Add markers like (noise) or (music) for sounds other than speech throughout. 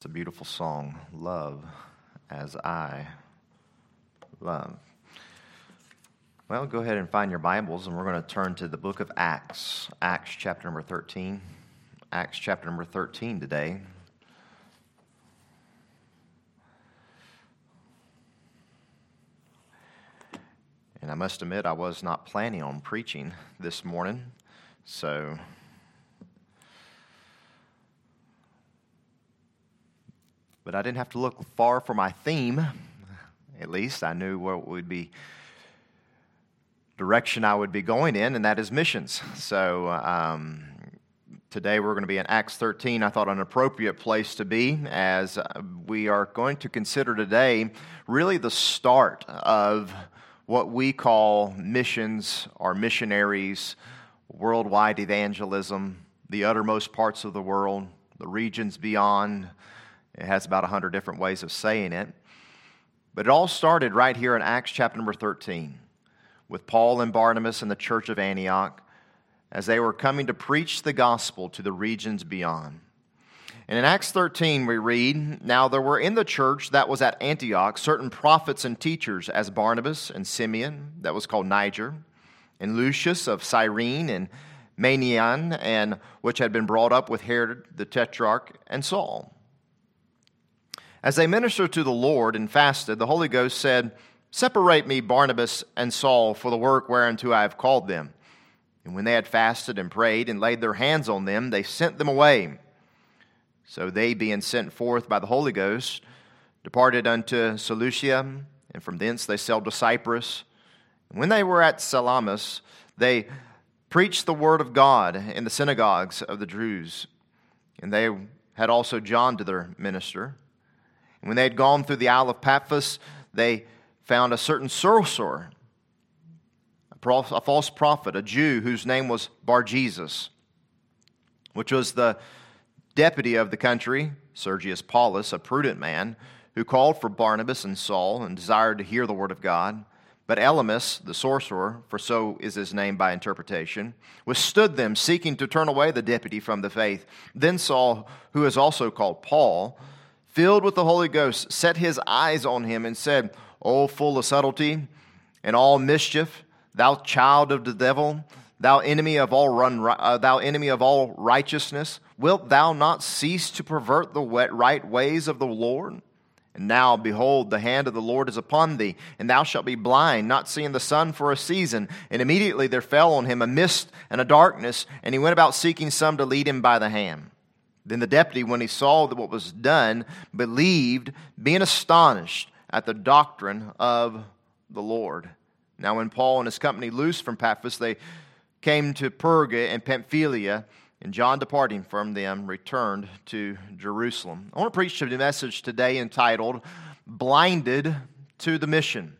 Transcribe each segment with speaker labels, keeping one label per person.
Speaker 1: It's a beautiful song, Love as I Love. Well, go ahead and find your Bibles, and we're going to turn to the book of Acts, Acts chapter number 13. Acts chapter number 13 today. And I must admit, I was not planning on preaching this morning, so But I didn't have to look far for my theme. At least I knew what would be direction I would be going in, and that is missions. So um, today we're going to be in Acts 13. I thought an appropriate place to be as we are going to consider today really the start of what we call missions or missionaries, worldwide evangelism, the uttermost parts of the world, the regions beyond it has about 100 different ways of saying it. But it all started right here in Acts chapter number 13 with Paul and Barnabas and the church of Antioch as they were coming to preach the gospel to the regions beyond. And in Acts 13, we read Now there were in the church that was at Antioch certain prophets and teachers, as Barnabas and Simeon, that was called Niger, and Lucius of Cyrene, and Manaen, and which had been brought up with Herod the tetrarch, and Saul. As they ministered to the Lord and fasted, the Holy Ghost said, Separate me, Barnabas and Saul, for the work whereunto I have called them. And when they had fasted and prayed and laid their hands on them, they sent them away. So they, being sent forth by the Holy Ghost, departed unto Seleucia, and from thence they sailed to Cyprus. And when they were at Salamis, they preached the word of God in the synagogues of the Jews. And they had also John to their minister. And when they had gone through the Isle of Paphos, they found a certain sorcerer, a false prophet, a Jew whose name was Bar Jesus, which was the deputy of the country, Sergius Paulus, a prudent man, who called for Barnabas and Saul and desired to hear the word of God. But Elymas, the sorcerer, for so is his name by interpretation, withstood them, seeking to turn away the deputy from the faith. Then Saul, who is also called Paul, filled with the Holy Ghost, set his eyes on him and said, O full of subtlety and all mischief, thou child of the devil, thou enemy of all run, uh, thou enemy of all righteousness, wilt thou not cease to pervert the right ways of the Lord? And now, behold, the hand of the Lord is upon thee, and thou shalt be blind, not seeing the sun for a season. And immediately there fell on him a mist and a darkness, and he went about seeking some to lead him by the hand. Then the deputy, when he saw what was done, believed, being astonished at the doctrine of the Lord. Now, when Paul and his company loosed from Paphos, they came to Perga and Pamphylia, and John, departing from them, returned to Jerusalem. I want to preach a message today entitled Blinded to the Mission.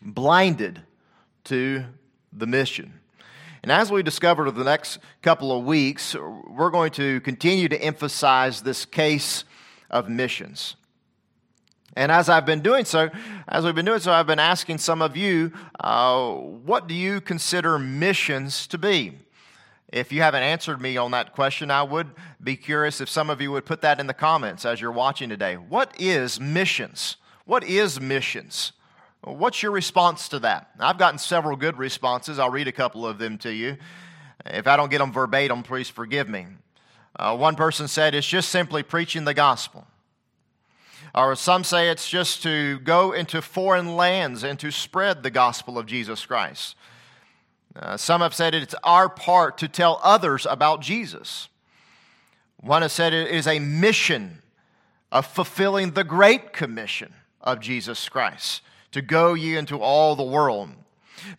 Speaker 1: Blinded to the Mission. And as we discover over the next couple of weeks, we're going to continue to emphasize this case of missions. And as I've been doing so, as we've been doing so, I've been asking some of you, uh, what do you consider missions to be? If you haven't answered me on that question, I would be curious if some of you would put that in the comments as you're watching today. What is missions? What is missions? What's your response to that? I've gotten several good responses. I'll read a couple of them to you. If I don't get them verbatim, please forgive me. Uh, one person said it's just simply preaching the gospel. Or some say it's just to go into foreign lands and to spread the gospel of Jesus Christ. Uh, some have said it's our part to tell others about Jesus. One has said it is a mission of fulfilling the Great Commission of Jesus Christ to go ye into all the world.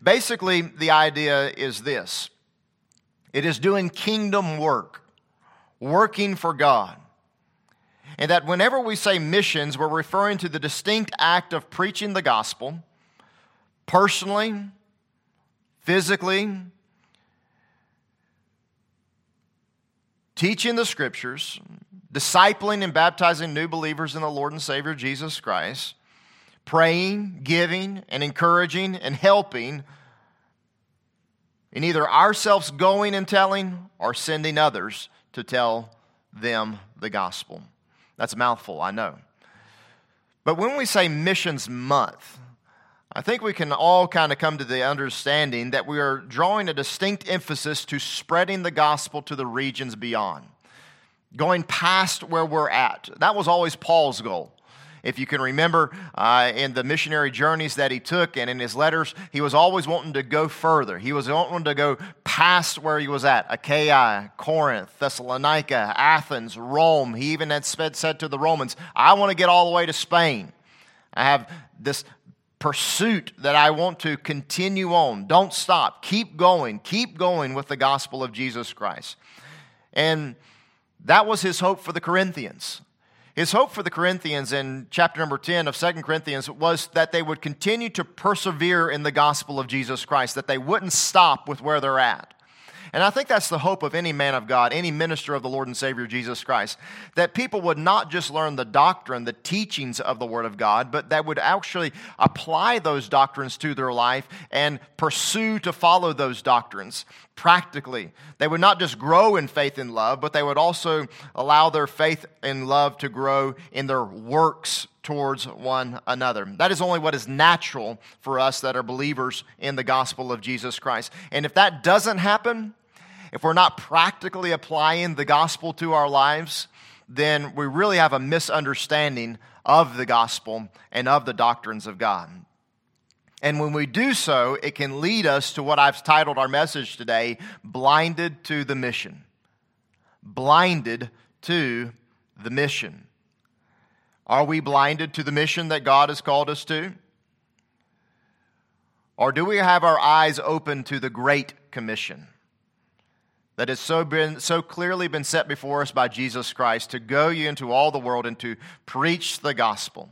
Speaker 1: Basically, the idea is this it is doing kingdom work, working for God. And that whenever we say missions, we're referring to the distinct act of preaching the gospel personally, physically, teaching the scriptures, discipling and baptizing new believers in the Lord and Savior Jesus Christ, praying, giving, and encouraging and helping in either ourselves going and telling or sending others to tell them the gospel. That's a mouthful, I know. But when we say missions month, I think we can all kind of come to the understanding that we are drawing a distinct emphasis to spreading the gospel to the regions beyond, going past where we're at. That was always Paul's goal. If you can remember uh, in the missionary journeys that he took and in his letters, he was always wanting to go further. He was wanting to go past where he was at Achaia, Corinth, Thessalonica, Athens, Rome. He even had said to the Romans, I want to get all the way to Spain. I have this pursuit that I want to continue on. Don't stop. Keep going. Keep going with the gospel of Jesus Christ. And that was his hope for the Corinthians. His hope for the Corinthians in chapter number 10 of 2 Corinthians was that they would continue to persevere in the gospel of Jesus Christ, that they wouldn't stop with where they're at. And I think that's the hope of any man of God, any minister of the Lord and Savior Jesus Christ, that people would not just learn the doctrine, the teachings of the Word of God, but that would actually apply those doctrines to their life and pursue to follow those doctrines practically. They would not just grow in faith and love, but they would also allow their faith and love to grow in their works towards one another. That is only what is natural for us that are believers in the gospel of Jesus Christ. And if that doesn't happen, if we're not practically applying the gospel to our lives, then we really have a misunderstanding of the gospel and of the doctrines of God. And when we do so, it can lead us to what I've titled our message today Blinded to the Mission. Blinded to the Mission. Are we blinded to the mission that God has called us to? Or do we have our eyes open to the Great Commission? that has so, been, so clearly been set before us by Jesus Christ to go you into all the world and to preach the gospel.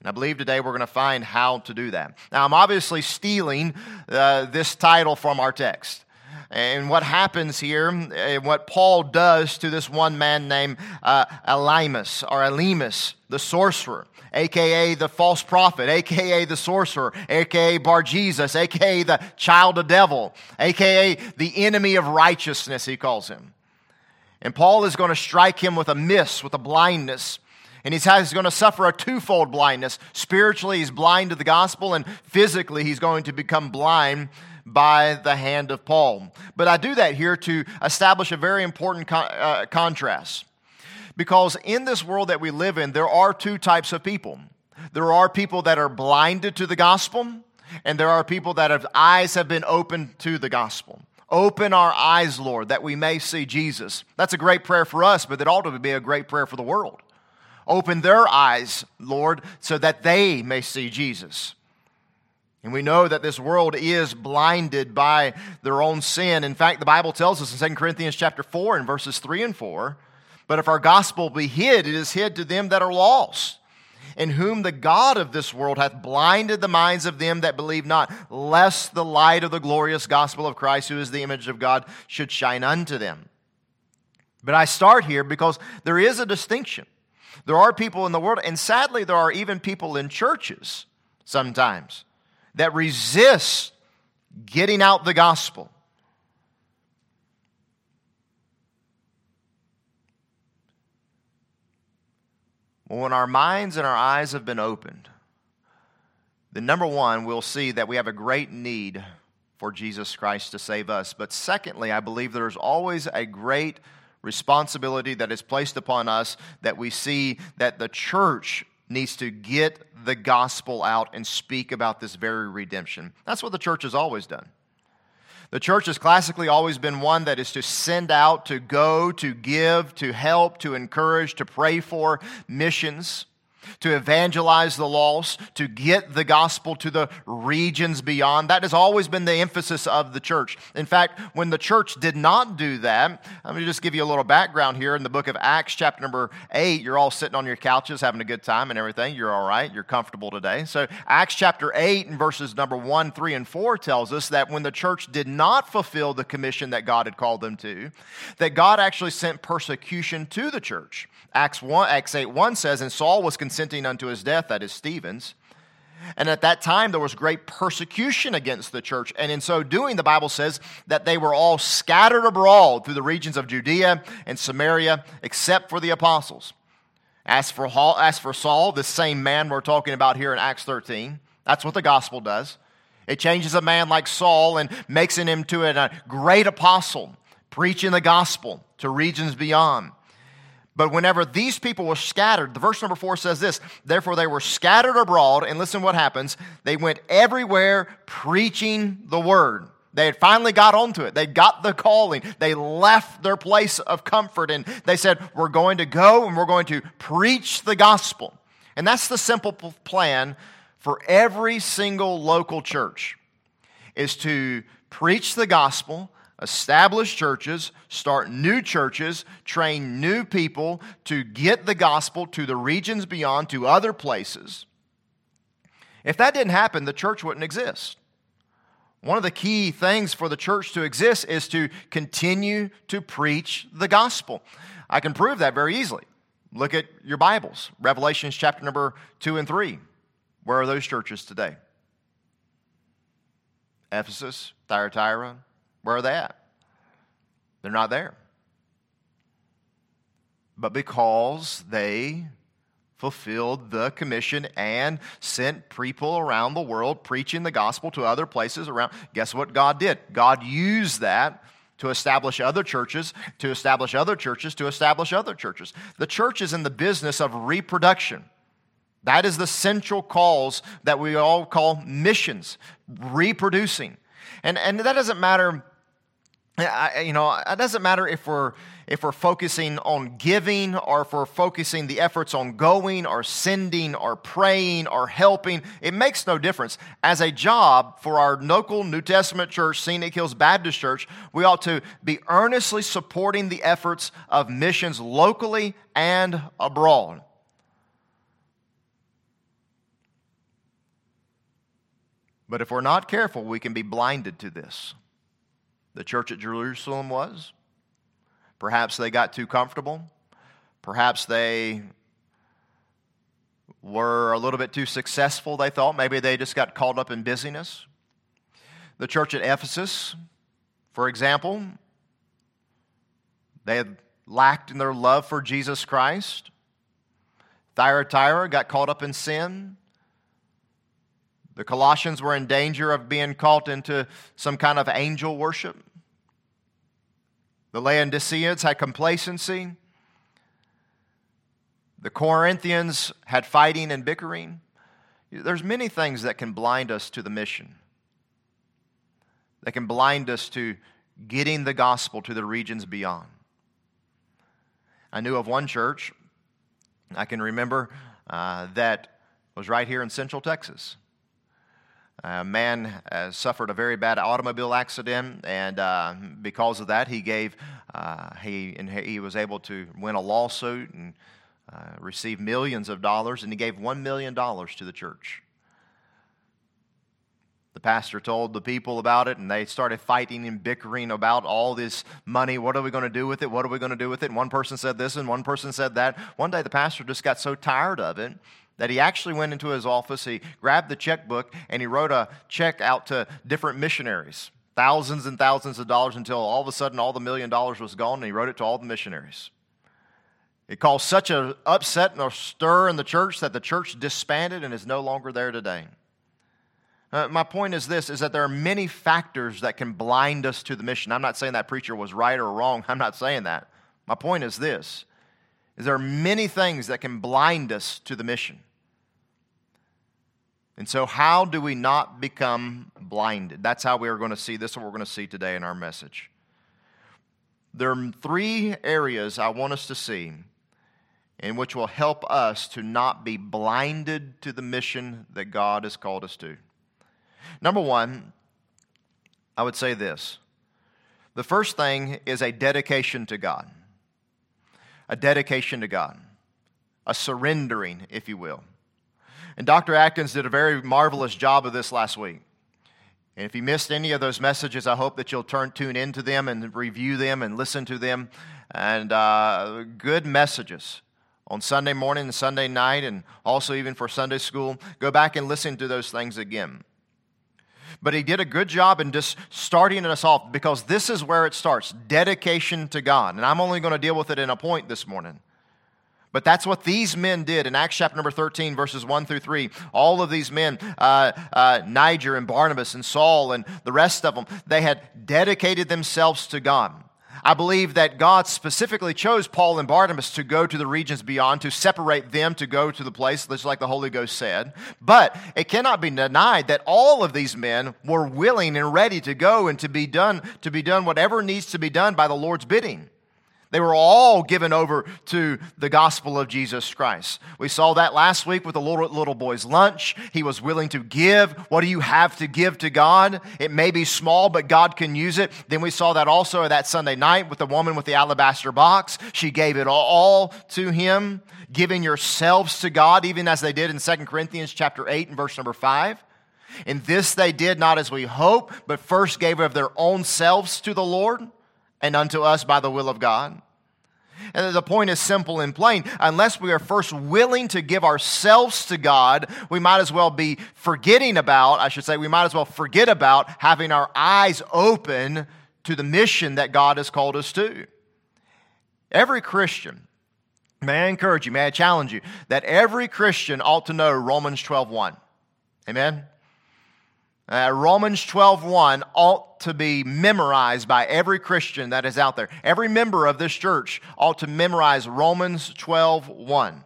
Speaker 1: And I believe today we're going to find how to do that. Now, I'm obviously stealing uh, this title from our text. And what happens here, and what Paul does to this one man named uh, Elymas or Elymas, the sorcerer aka the false prophet, aka the sorcerer, aka Bar Jesus, aka the child of devil, aka the enemy of righteousness, he calls him. And Paul is going to strike him with a miss, with a blindness. And he's, he's going to suffer a twofold blindness. Spiritually, he's blind to the gospel, and physically, he's going to become blind by the hand of Paul. But I do that here to establish a very important con- uh, contrast. Because in this world that we live in, there are two types of people. There are people that are blinded to the gospel, and there are people that have eyes have been opened to the gospel. Open our eyes, Lord, that we may see Jesus. That's a great prayer for us, but it ought to be a great prayer for the world. Open their eyes, Lord, so that they may see Jesus. And we know that this world is blinded by their own sin. In fact, the Bible tells us in 2 Corinthians chapter 4 and verses 3 and 4 but if our gospel be hid, it is hid to them that are lost, in whom the God of this world hath blinded the minds of them that believe not, lest the light of the glorious gospel of Christ, who is the image of God, should shine unto them. But I start here because there is a distinction. There are people in the world, and sadly, there are even people in churches sometimes that resist getting out the gospel. When our minds and our eyes have been opened, then number one, we'll see that we have a great need for Jesus Christ to save us. But secondly, I believe there's always a great responsibility that is placed upon us that we see that the church needs to get the gospel out and speak about this very redemption. That's what the church has always done. The church has classically always been one that is to send out, to go, to give, to help, to encourage, to pray for missions to evangelize the lost, to get the gospel to the regions beyond. That has always been the emphasis of the church. In fact, when the church did not do that, let me just give you a little background here in the book of Acts, chapter number 8. You're all sitting on your couches having a good time and everything. You're all right. You're comfortable today. So, Acts chapter 8 and verses number 1, 3, and 4 tells us that when the church did not fulfill the commission that God had called them to, that God actually sent persecution to the church. Acts, 1, Acts 8 1 says, And Saul was consenting unto his death, that is Stephen's. And at that time, there was great persecution against the church. And in so doing, the Bible says that they were all scattered abroad through the regions of Judea and Samaria, except for the apostles. As for, as for Saul, the same man we're talking about here in Acts 13, that's what the gospel does. It changes a man like Saul and makes him into a great apostle, preaching the gospel to regions beyond. But whenever these people were scattered, the verse number four says this Therefore they were scattered abroad, and listen what happens. They went everywhere preaching the word. They had finally got onto it. They got the calling. They left their place of comfort and they said, We're going to go and we're going to preach the gospel. And that's the simple plan for every single local church is to preach the gospel, establish churches, start new churches, train new people to get the gospel to the regions beyond, to other places. If that didn't happen, the church wouldn't exist. One of the key things for the church to exist is to continue to preach the gospel. I can prove that very easily. Look at your Bibles, Revelations chapter number 2 and 3. Where are those churches today? Ephesus, Thyatira, where are they at? They're not there. But because they fulfilled the commission and sent people around the world preaching the gospel to other places around, guess what God did? God used that to establish other churches, to establish other churches, to establish other churches. The church is in the business of reproduction. That is the central cause that we all call missions, reproducing. And, and that doesn't matter, you know, it doesn't matter if we're, if we're focusing on giving or if we're focusing the efforts on going or sending or praying or helping. It makes no difference. As a job for our local New Testament church, Scenic Hills Baptist Church, we ought to be earnestly supporting the efforts of missions locally and abroad. But if we're not careful, we can be blinded to this. The church at Jerusalem was. Perhaps they got too comfortable. Perhaps they were a little bit too successful, they thought. Maybe they just got caught up in busyness. The church at Ephesus, for example, they had lacked in their love for Jesus Christ. Thyatira got caught up in sin. The Colossians were in danger of being caught into some kind of angel worship. The Laodiceans had complacency. The Corinthians had fighting and bickering. There's many things that can blind us to the mission. That can blind us to getting the gospel to the regions beyond. I knew of one church, I can remember, uh, that was right here in Central Texas. A man uh, suffered a very bad automobile accident, and uh, because of that, he gave uh, he and he was able to win a lawsuit and uh, receive millions of dollars, and he gave one million dollars to the church. The pastor told the people about it, and they started fighting and bickering about all this money. What are we going to do with it? What are we going to do with it? And one person said this, and one person said that. One day, the pastor just got so tired of it that he actually went into his office, he grabbed the checkbook, and he wrote a check out to different missionaries, thousands and thousands of dollars until all of a sudden all the million dollars was gone, and he wrote it to all the missionaries. It caused such an upset and a stir in the church that the church disbanded and is no longer there today. Uh, my point is this is that there are many factors that can blind us to the mission. I'm not saying that preacher was right or wrong. I'm not saying that. My point is this is there are many things that can blind us to the mission. And so, how do we not become blinded? That's how we are going to see this, is what we're going to see today in our message. There are three areas I want us to see in which will help us to not be blinded to the mission that God has called us to. Number one, I would say this the first thing is a dedication to God, a dedication to God, a surrendering, if you will. And Dr. Atkins did a very marvelous job of this last week. And if you missed any of those messages, I hope that you'll turn tune into them and review them and listen to them. And uh, good messages on Sunday morning and Sunday night, and also even for Sunday school. Go back and listen to those things again. But he did a good job in just starting us off because this is where it starts dedication to God. And I'm only going to deal with it in a point this morning. But that's what these men did in Acts chapter number 13, verses 1 through 3. All of these men, uh, uh, Niger and Barnabas and Saul and the rest of them, they had dedicated themselves to God. I believe that God specifically chose Paul and Barnabas to go to the regions beyond, to separate them to go to the place, just like the Holy Ghost said. But it cannot be denied that all of these men were willing and ready to go and to be done, to be done whatever needs to be done by the Lord's bidding. They were all given over to the gospel of Jesus Christ. We saw that last week with the little, little boy's lunch. He was willing to give. What do you have to give to God? It may be small, but God can use it. Then we saw that also that Sunday night with the woman with the alabaster box. She gave it all to him, giving yourselves to God, even as they did in 2 Corinthians chapter 8 and verse number 5. And this they did not as we hope, but first gave of their own selves to the Lord and unto us by the will of God. And the point is simple and plain. Unless we are first willing to give ourselves to God, we might as well be forgetting about, I should say, we might as well forget about having our eyes open to the mission that God has called us to. Every Christian, may I encourage you, may I challenge you, that every Christian ought to know Romans 12 1. Amen? Uh, Romans 12:1 ought to be memorized by every Christian that is out there. Every member of this church ought to memorize Romans 12:1.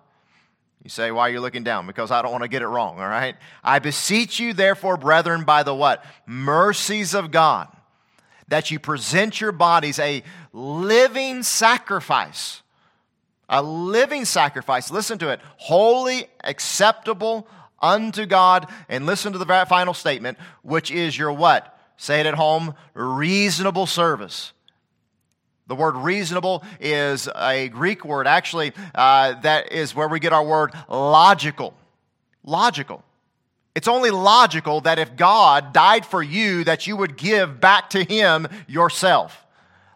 Speaker 1: You say, why are you looking down? Because I don't want to get it wrong, all right? I beseech you, therefore, brethren, by the what? Mercies of God, that you present your bodies a living sacrifice. A living sacrifice. Listen to it. Holy, acceptable, unto God. And listen to the final statement, which is your what? Say it at home reasonable service. The word reasonable is a Greek word, actually, uh, that is where we get our word logical. Logical. It's only logical that if God died for you, that you would give back to Him yourself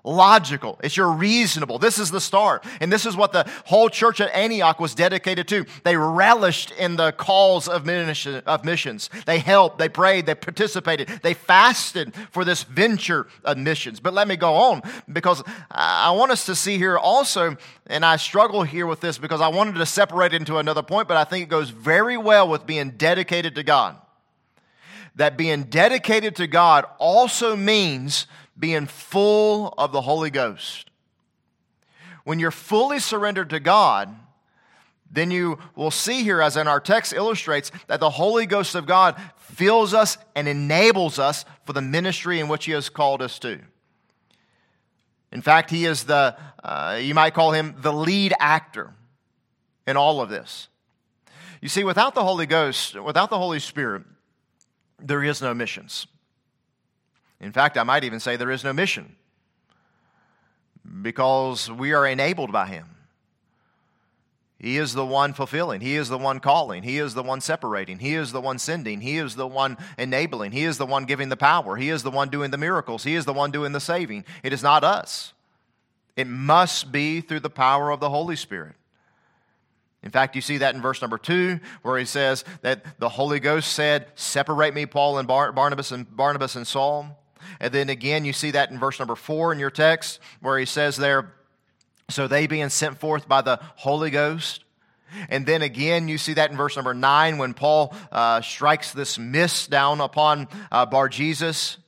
Speaker 1: logical. It's your reasonable. This is the start. And this is what the whole church at Antioch was dedicated to. They relished in the calls of missions. They helped, they prayed, they participated, they fasted for this venture of missions. But let me go on because I want us to see here also, and I struggle here with this because I wanted to separate it into another point, but I think it goes very well with being dedicated to God. That being dedicated to God also means being full of the Holy Ghost. When you're fully surrendered to God, then you will see here, as in our text illustrates, that the Holy Ghost of God fills us and enables us for the ministry in which He has called us to. In fact, He is the, uh, you might call Him the lead actor in all of this. You see, without the Holy Ghost, without the Holy Spirit, there is no missions. In fact, I might even say there is no mission because we are enabled by Him. He is the one fulfilling. He is the one calling. He is the one separating. He is the one sending. He is the one enabling. He is the one giving the power. He is the one doing the miracles. He is the one doing the saving. It is not us. It must be through the power of the Holy Spirit. In fact, you see that in verse number two, where he says that the Holy Ghost said, Separate me, Paul and Bar- Barnabas and Barnabas and Saul. And then again, you see that in verse number four in your text, where he says there, So they being sent forth by the Holy Ghost. And then again, you see that in verse number nine when Paul uh, strikes this mist down upon uh, Bar Jesus,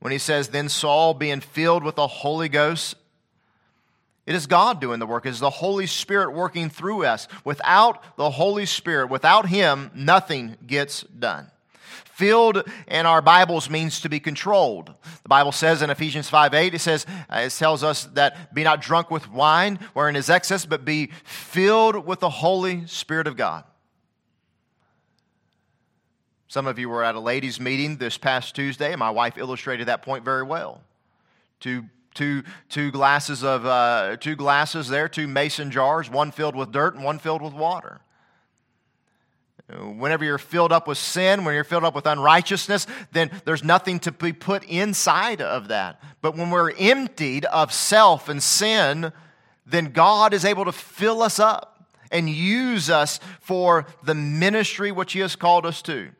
Speaker 1: when he says, Then Saul, being filled with the Holy Ghost, it is God doing the work. It is the Holy Spirit working through us. Without the Holy Spirit, without Him, nothing gets done. Filled in our Bibles means to be controlled. The Bible says in Ephesians 5 8, it says, uh, it tells us that be not drunk with wine wherein is excess, but be filled with the Holy Spirit of God. Some of you were at a ladies' meeting this past Tuesday, and my wife illustrated that point very well. Two, two, two glasses of uh, two glasses there, two mason jars, one filled with dirt and one filled with water. Whenever you're filled up with sin, when you're filled up with unrighteousness, then there's nothing to be put inside of that. But when we're emptied of self and sin, then God is able to fill us up and use us for the ministry which He has called us to.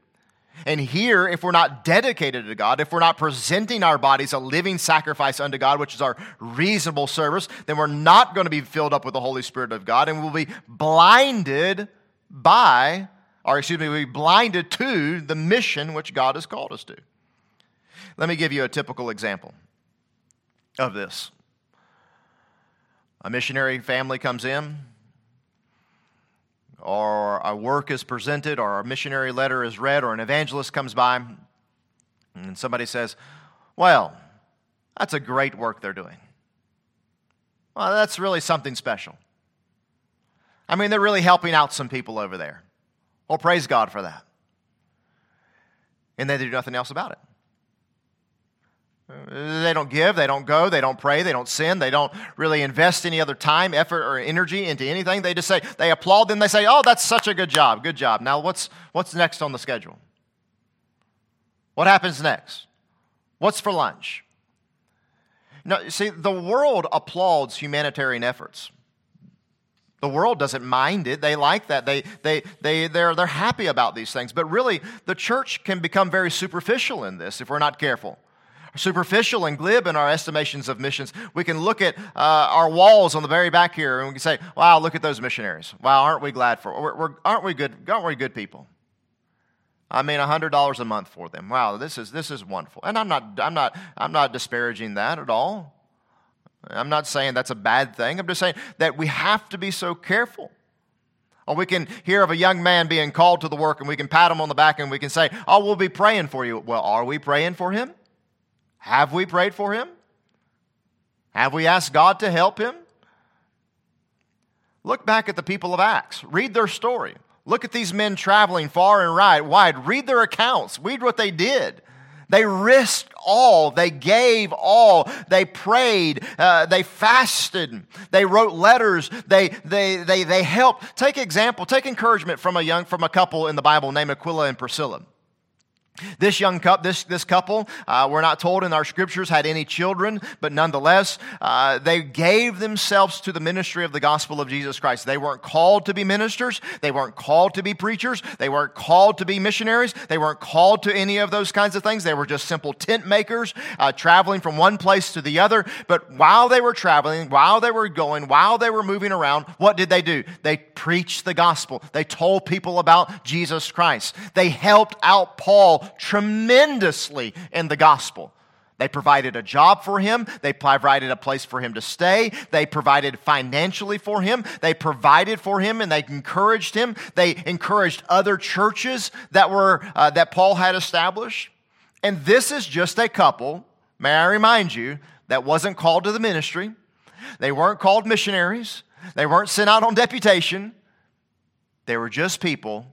Speaker 1: And here, if we're not dedicated to God, if we're not presenting our bodies a living sacrifice unto God, which is our reasonable service, then we're not going to be filled up with the Holy Spirit of God and we'll be blinded by, or excuse me, be blinded to the mission which God has called us to. Let me give you a typical example of this. A missionary family comes in, or a work is presented, or a missionary letter is read, or an evangelist comes by, and somebody says, Well, that's a great work they're doing. Well, that's really something special. I mean, they're really helping out some people over there. Well, praise God for that. And they do nothing else about it. They don't give, they don't go, they don't pray, they don't sin, they don't really invest any other time, effort, or energy into anything. They just say, they applaud them, they say, oh, that's such a good job, good job. Now, what's, what's next on the schedule? What happens next? What's for lunch? Now, see, the world applauds humanitarian efforts. The world doesn't mind it. They like that. They, they, they, they're, they're happy about these things. But really, the church can become very superficial in this if we're not careful superficial and glib in our estimations of missions. We can look at uh, our walls on the very back here and we can say, wow, look at those missionaries. Wow, aren't we glad for, we're, we're, aren't we good, aren't we good people? I mean, $100 a month for them. Wow, this is, this is wonderful. And I'm not, I'm, not, I'm not disparaging that at all. I'm not saying that's a bad thing. I'm just saying that we have to be so careful. Or we can hear of a young man being called to the work and we can pat him on the back and we can say, Oh, we'll be praying for you. Well, are we praying for him? Have we prayed for him? Have we asked God to help him? Look back at the people of Acts. Read their story. Look at these men traveling far and wide. Read their accounts. Read what they did. They risked all. They gave all. They prayed. Uh, they fasted. They wrote letters. They, they, they, they helped. Take example, take encouragement from a young, from a couple in the Bible named Aquila and Priscilla. This young couple, this, this couple, uh, we're not told in our scriptures, had any children, but nonetheless, uh, they gave themselves to the ministry of the gospel of Jesus Christ. They weren't called to be ministers. They weren't called to be preachers. They weren't called to be missionaries. They weren't called to any of those kinds of things. They were just simple tent makers, uh, traveling from one place to the other. But while they were traveling, while they were going, while they were moving around, what did they do? They preached the gospel. They told people about Jesus Christ. They helped out Paul tremendously in the gospel. They provided a job for him. They provided a place for him to stay. They provided financially for him. They provided for him and they encouraged him. They encouraged other churches that were uh, that Paul had established. And this is just a couple, may I remind you, that wasn't called to the ministry. They weren't called missionaries. They weren't sent out on deputation. They were just people,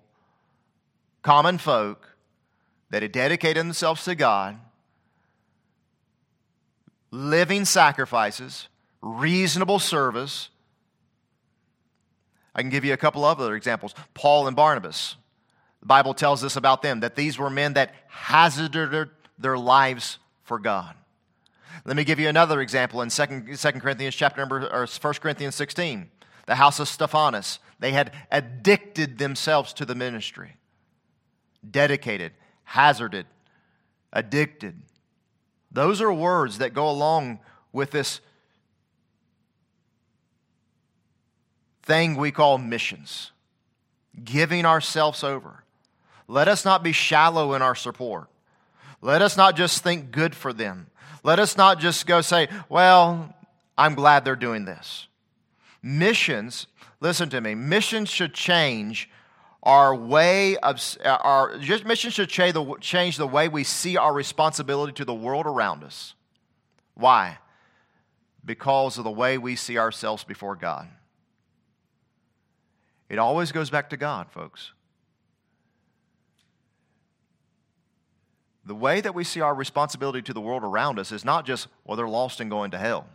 Speaker 1: common folk, that had dedicated themselves to God, living sacrifices, reasonable service. I can give you a couple of other examples. Paul and Barnabas. The Bible tells us about them that these were men that hazarded their lives for God. Let me give you another example in 2, 2 Corinthians chapter number or 1 Corinthians 16. The house of Stephanas, They had addicted themselves to the ministry. Dedicated, hazarded, addicted. Those are words that go along with this thing we call missions, giving ourselves over. Let us not be shallow in our support. Let us not just think good for them. Let us not just go say, well, I'm glad they're doing this. Missions, listen to me, missions should change our way of uh, our mission should change the, change the way we see our responsibility to the world around us. Why? Because of the way we see ourselves before God. It always goes back to God, folks. The way that we see our responsibility to the world around us is not just, well, they're lost and going to hell.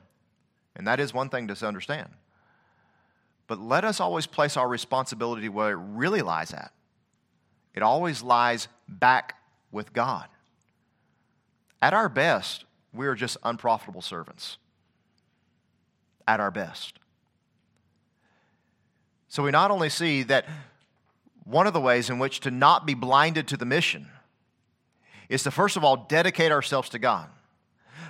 Speaker 1: And that is one thing to understand. But let us always place our responsibility where it really lies at. It always lies back with God. At our best, we are just unprofitable servants. At our best. So we not only see that one of the ways in which to not be blinded to the mission, is to first of all dedicate ourselves to God.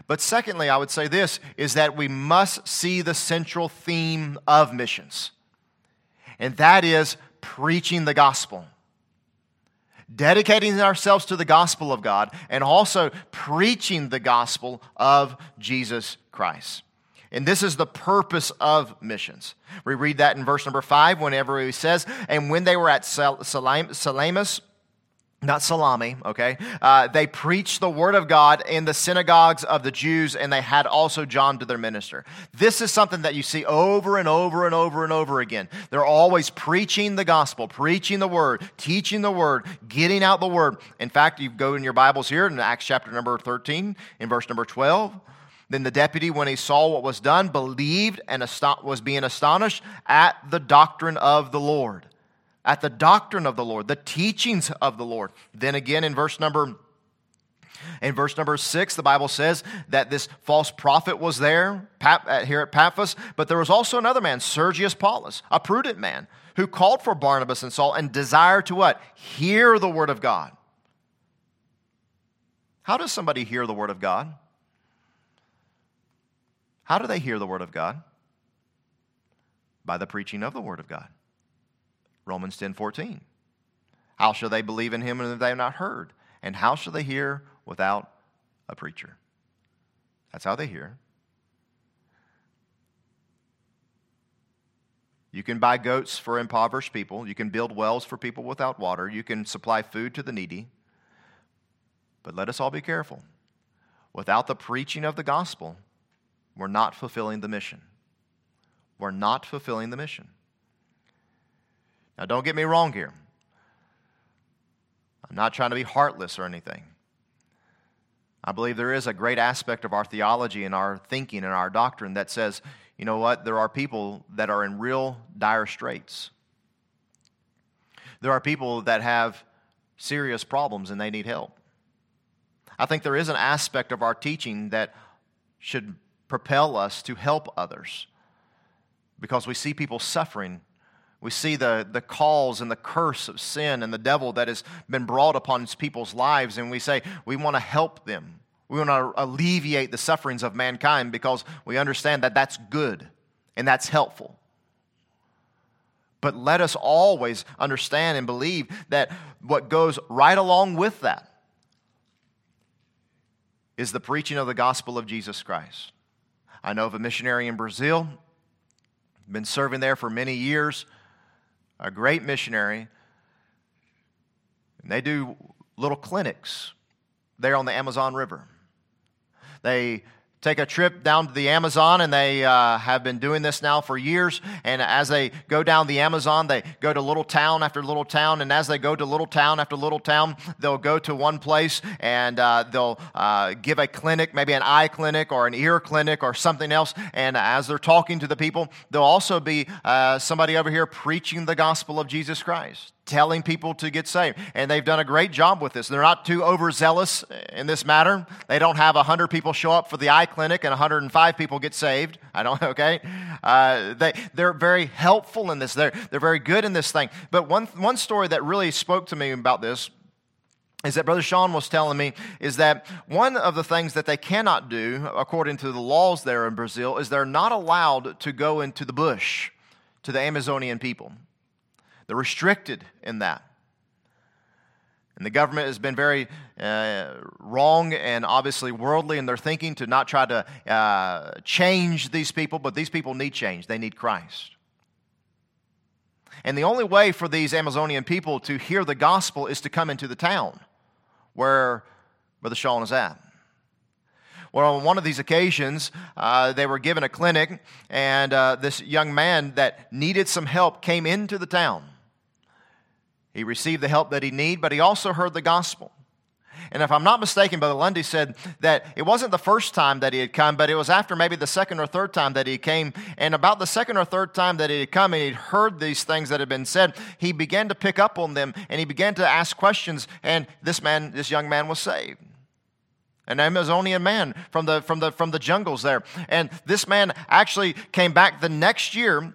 Speaker 1: But secondly, I would say this is that we must see the central theme of missions, and that is preaching the gospel. Dedicating ourselves to the gospel of God and also preaching the gospel of Jesus Christ. And this is the purpose of missions. We read that in verse number five, whenever he says, And when they were at Salamis, not salami, okay? Uh, they preached the word of God in the synagogues of the Jews, and they had also John to their minister. This is something that you see over and over and over and over again. They're always preaching the gospel, preaching the word, teaching the word, getting out the word. In fact, you go in your Bibles here in Acts chapter number 13, in verse number 12. Then the deputy, when he saw what was done, believed and was being astonished at the doctrine of the Lord at the doctrine of the Lord, the teachings of the Lord. Then again in verse number in verse number six, the Bible says that this false prophet was there uh, here at Paphos, but there was also another man, Sergius Paulus, a prudent man, who called for Barnabas and Saul and desired to what? Hear the word of God. How does somebody hear the word of God? How do they hear the word of God? By the preaching of the word of God. Romans 10 14. How shall they believe in him if they have not heard? And how shall they hear without a preacher? That's how they hear. You can buy goats for impoverished people. You can build wells for people without water. You can supply food to the needy. But let us all be careful. Without the preaching of the gospel, we're not fulfilling the mission. We're not fulfilling the mission. Now, don't get me wrong here. I'm not trying to be heartless or anything. I believe there is a great aspect of our theology and our thinking and our doctrine that says, you know what, there are people that are in real dire straits. There are people that have serious problems and they need help. I think there is an aspect of our teaching that should propel us to help others because we see people suffering we see the, the calls and the curse of sin and the devil that has been brought upon people's lives, and we say we want to help them. We want to alleviate the sufferings of mankind because we understand that that's good and that's helpful. But let us always understand and believe that what goes right along with that is the preaching of the gospel of Jesus Christ. I know of a missionary in Brazil, been serving there for many years a great missionary. And they do little clinics there on the Amazon River. They take a trip down to the Amazon, and they uh, have been doing this now for years. And as they go down the Amazon, they go to little town after little town. And as they go to little town after little town, they'll go to one place and uh, they'll uh, give a clinic, maybe an eye clinic or an ear clinic or something else. And as they're talking to the people, there'll also be uh, somebody over here preaching the gospel of Jesus Christ telling people to get saved. And they've done a great job with this. They're not too overzealous in this matter. They don't have 100 people show up for the eye clinic and 105 people get saved. I don't, (laughs) okay? Uh, they, they're very helpful in this. They're, they're very good in this thing. But one, one story that really spoke to me about this is that Brother Sean was telling me is that one of the things that they cannot do, according to the laws there in Brazil, is they're not allowed to go into the bush to the Amazonian people. They're restricted in that. And the government has been very uh, wrong and obviously worldly in their thinking to not try to uh, change these people, but these people need change. They need Christ. And the only way for these Amazonian people to hear the gospel is to come into the town where Brother Sean is at. Well, on one of these occasions, uh, they were given a clinic, and uh, this young man that needed some help came into the town. He received the help that he needed, but he also heard the gospel. And if I'm not mistaken, Brother Lundy said that it wasn't the first time that he had come, but it was after maybe the second or third time that he came. And about the second or third time that he had come and he'd heard these things that had been said, he began to pick up on them and he began to ask questions. And this man, this young man was saved. An Amazonian man from the, from the, from the jungles there. And this man actually came back the next year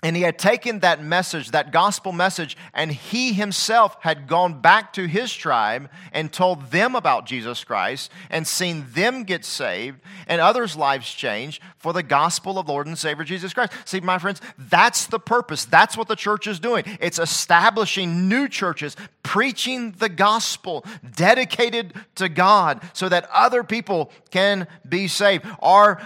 Speaker 1: And he had taken that message, that gospel message, and he himself had gone back to his tribe and told them about Jesus Christ and seen them get saved and others' lives change for the gospel of Lord and Savior Jesus Christ. See, my friends, that's the purpose. That's what the church is doing. It's establishing new churches, preaching the gospel, dedicated to God so that other people can be saved. Our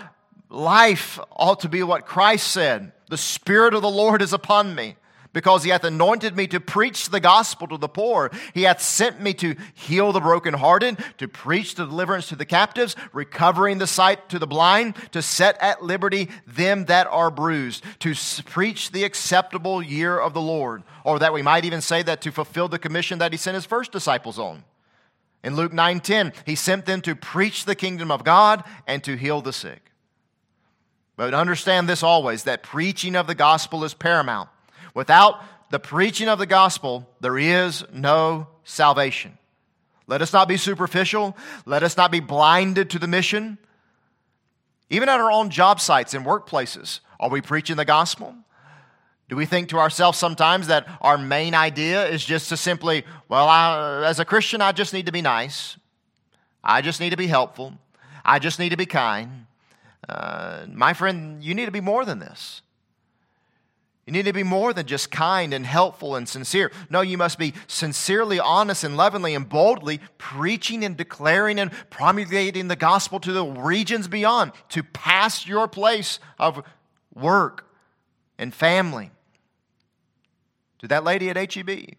Speaker 1: life ought to be what Christ said the Spirit of the Lord is upon me, because he hath anointed me to preach the gospel to the poor. He hath sent me to heal the brokenhearted, to preach the deliverance to the captives, recovering the sight to the blind, to set at liberty them that are bruised, to preach the acceptable year of the Lord. Or that we might even say that to fulfill the commission that he sent his first disciples on. In Luke 9:10, he sent them to preach the kingdom of God and to heal the sick. But understand this always that preaching of the gospel is paramount. Without the preaching of the gospel, there is no salvation. Let us not be superficial. Let us not be blinded to the mission. Even at our own job sites and workplaces, are we preaching the gospel? Do we think to ourselves sometimes that our main idea is just to simply, well, I, as a Christian, I just need to be nice. I just need to be helpful. I just need to be kind. Uh, my friend, you need to be more than this. You need to be more than just kind and helpful and sincere. No, you must be sincerely honest and lovingly and boldly preaching and declaring and promulgating the gospel to the regions beyond, to past your place of work and family. To that lady at HEB,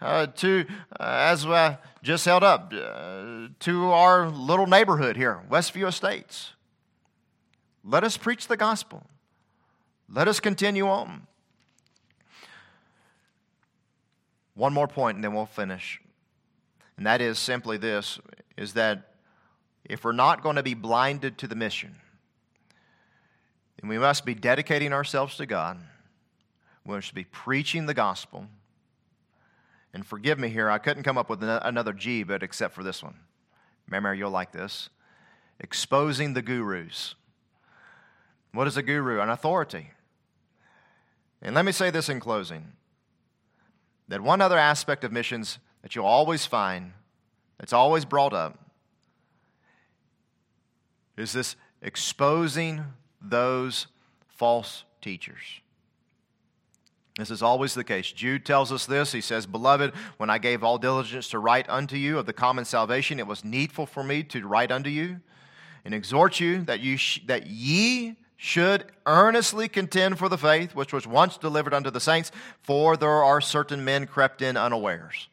Speaker 1: uh, to, uh, as uh, just held up, uh, to our little neighborhood here, Westview Estates. Let us preach the gospel. Let us continue on. One more point and then we'll finish. And that is simply this is that if we're not going to be blinded to the mission, then we must be dedicating ourselves to God. We must be preaching the gospel. And forgive me here, I couldn't come up with another G, but except for this one. Remember, you'll like this. Exposing the gurus. What is a guru? An authority. And let me say this in closing that one other aspect of missions that you'll always find, that's always brought up, is this exposing those false teachers. This is always the case. Jude tells us this. He says, Beloved, when I gave all diligence to write unto you of the common salvation, it was needful for me to write unto you and exhort you that, you sh- that ye should earnestly contend for the faith which was once delivered unto the saints, for there are certain men crept in unawares.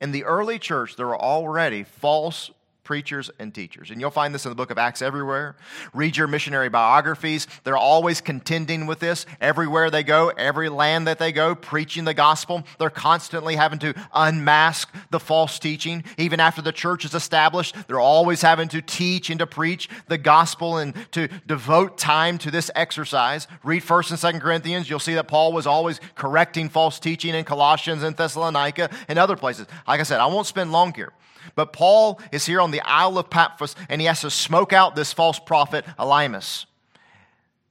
Speaker 1: In the early church, there were already false preachers and teachers. And you'll find this in the book of Acts everywhere. Read your missionary biographies. They're always contending with this. Everywhere they go, every land that they go, preaching the gospel. They're constantly having to unmask the false teaching. Even after the church is established, they're always having to teach and to preach the gospel and to devote time to this exercise. Read 1st and 2nd Corinthians. You'll see that Paul was always correcting false teaching in Colossians and Thessalonica and other places. Like I said, I won't spend long here. But Paul is here on the Isle of Patmos and he has to smoke out this false prophet, Elymas.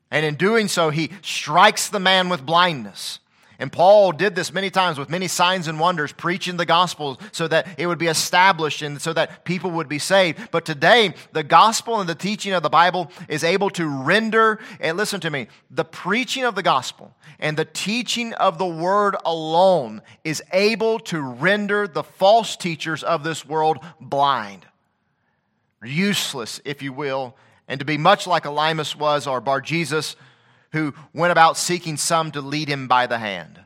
Speaker 1: And in doing so, he strikes the man with blindness. And Paul did this many times with many signs and wonders, preaching the gospel so that it would be established and so that people would be saved. But today, the gospel and the teaching of the Bible is able to render, and listen to me, the preaching of the gospel and the teaching of the word alone is able to render the false teachers of this world blind, useless, if you will, and to be much like Elymas was or Bar Jesus who went about seeking some to lead him by the hand.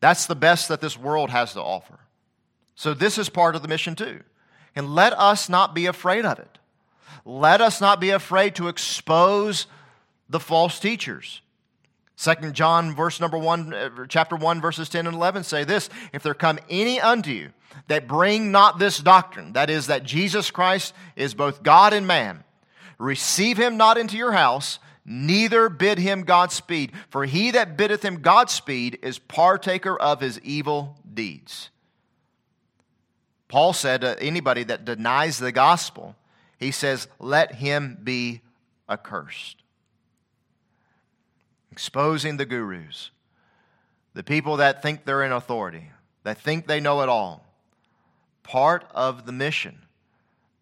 Speaker 1: That's the best that this world has to offer. So, this is part of the mission too. And let us not be afraid of it. Let us not be afraid to expose the false teachers. Second John verse number 1 uh, chapter 1 verses 10 and 11 say this, if there come any unto you that bring not this doctrine, that is that Jesus Christ is both God and man, Receive him not into your house, neither bid him Godspeed, for he that biddeth him Godspeed is partaker of his evil deeds. Paul said to anybody that denies the gospel, he says, let him be accursed. exposing the gurus, the people that think they're in authority, that think they know it all. Part of the mission,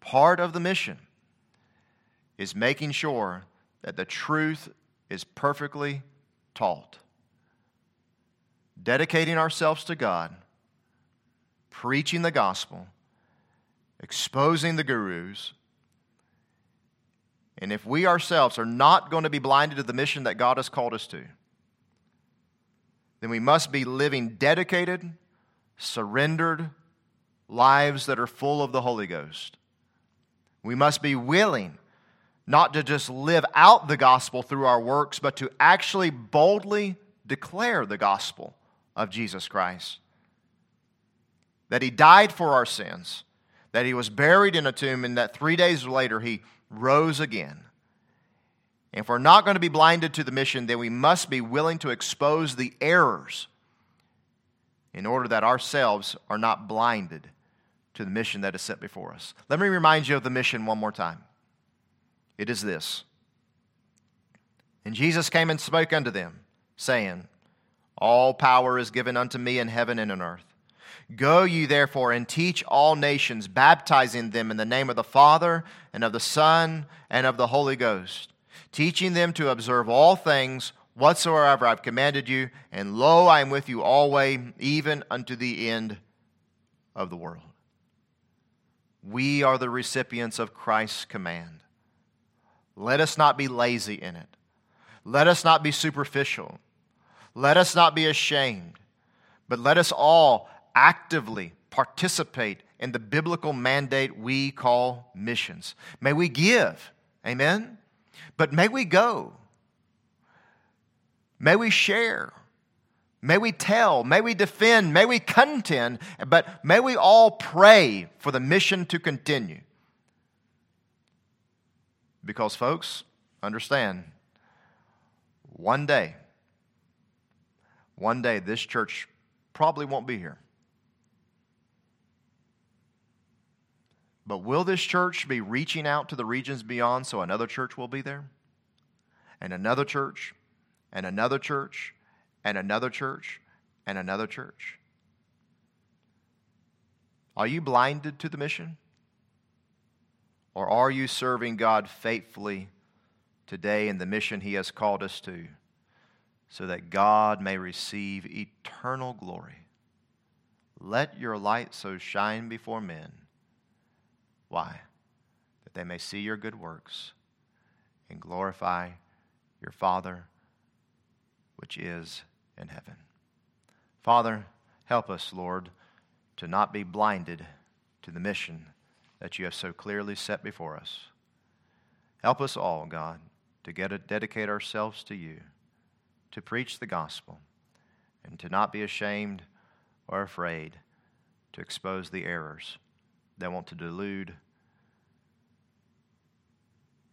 Speaker 1: part of the mission is making sure that the truth is perfectly taught. Dedicating ourselves to God, preaching the gospel, exposing the gurus. And if we ourselves are not going to be blinded to the mission that God has called us to, then we must be living dedicated, surrendered lives that are full of the Holy Ghost. We must be willing not to just live out the gospel through our works, but to actually boldly declare the gospel of Jesus Christ. That he died for our sins, that he was buried in a tomb, and that three days later he rose again. If we're not going to be blinded to the mission, then we must be willing to expose the errors in order that ourselves are not blinded to the mission that is set before us. Let me remind you of the mission one more time. It is this. And Jesus came and spoke unto them, saying, All power is given unto me in heaven and in earth. Go ye therefore and teach all nations, baptizing them in the name of the Father and of the Son and of the Holy Ghost, teaching them to observe all things whatsoever I've commanded you, and lo, I am with you always, even unto the end of the world. We are the recipients of Christ's command. Let us not be lazy in it. Let us not be superficial. Let us not be ashamed. But let us all actively participate in the biblical mandate we call missions. May we give, amen? But may we go. May we share. May we tell, may we defend, may we contend, but may we all pray for the mission to continue. Because, folks, understand, one day, one day this church probably won't be here. But will this church be reaching out to the regions beyond so another church will be there? And another church, and another church, and another church, and another church? Are you blinded to the mission? Or are you serving God faithfully today in the mission He has called us to so that God may receive eternal glory? Let your light so shine before men. Why? That they may see your good works and glorify your Father which is in heaven. Father, help us, Lord, to not be blinded to the mission that you have so clearly set before us. Help us all, God, to get a, dedicate ourselves to you, to preach the gospel, and to not be ashamed or afraid to expose the errors that want to delude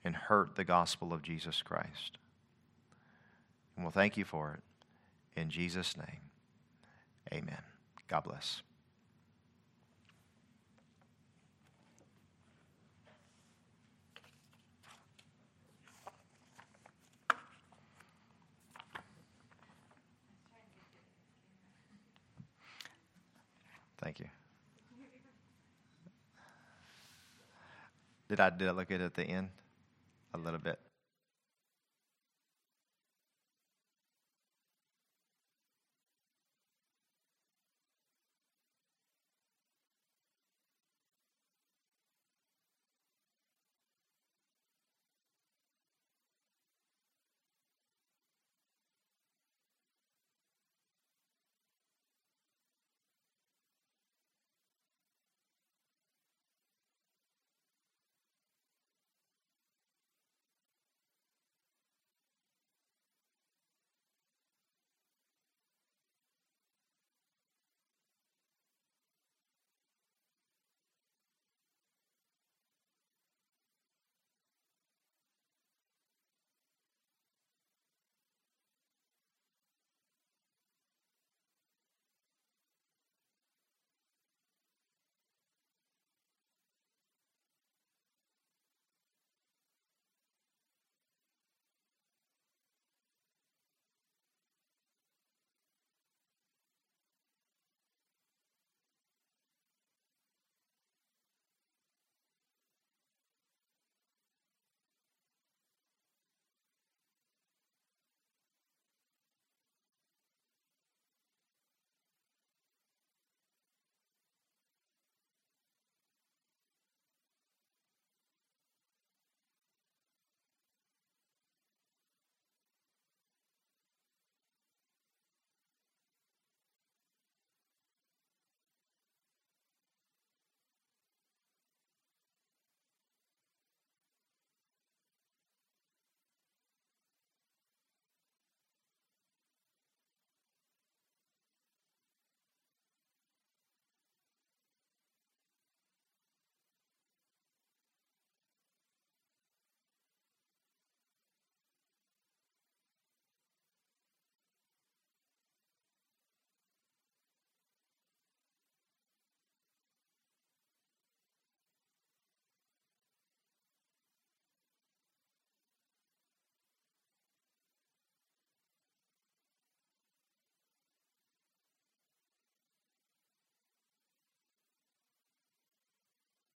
Speaker 1: and hurt the gospel of Jesus Christ. And we'll thank you for it. In Jesus' name, amen. God bless. Thank you. Did I, did I look at it at the end? A little bit.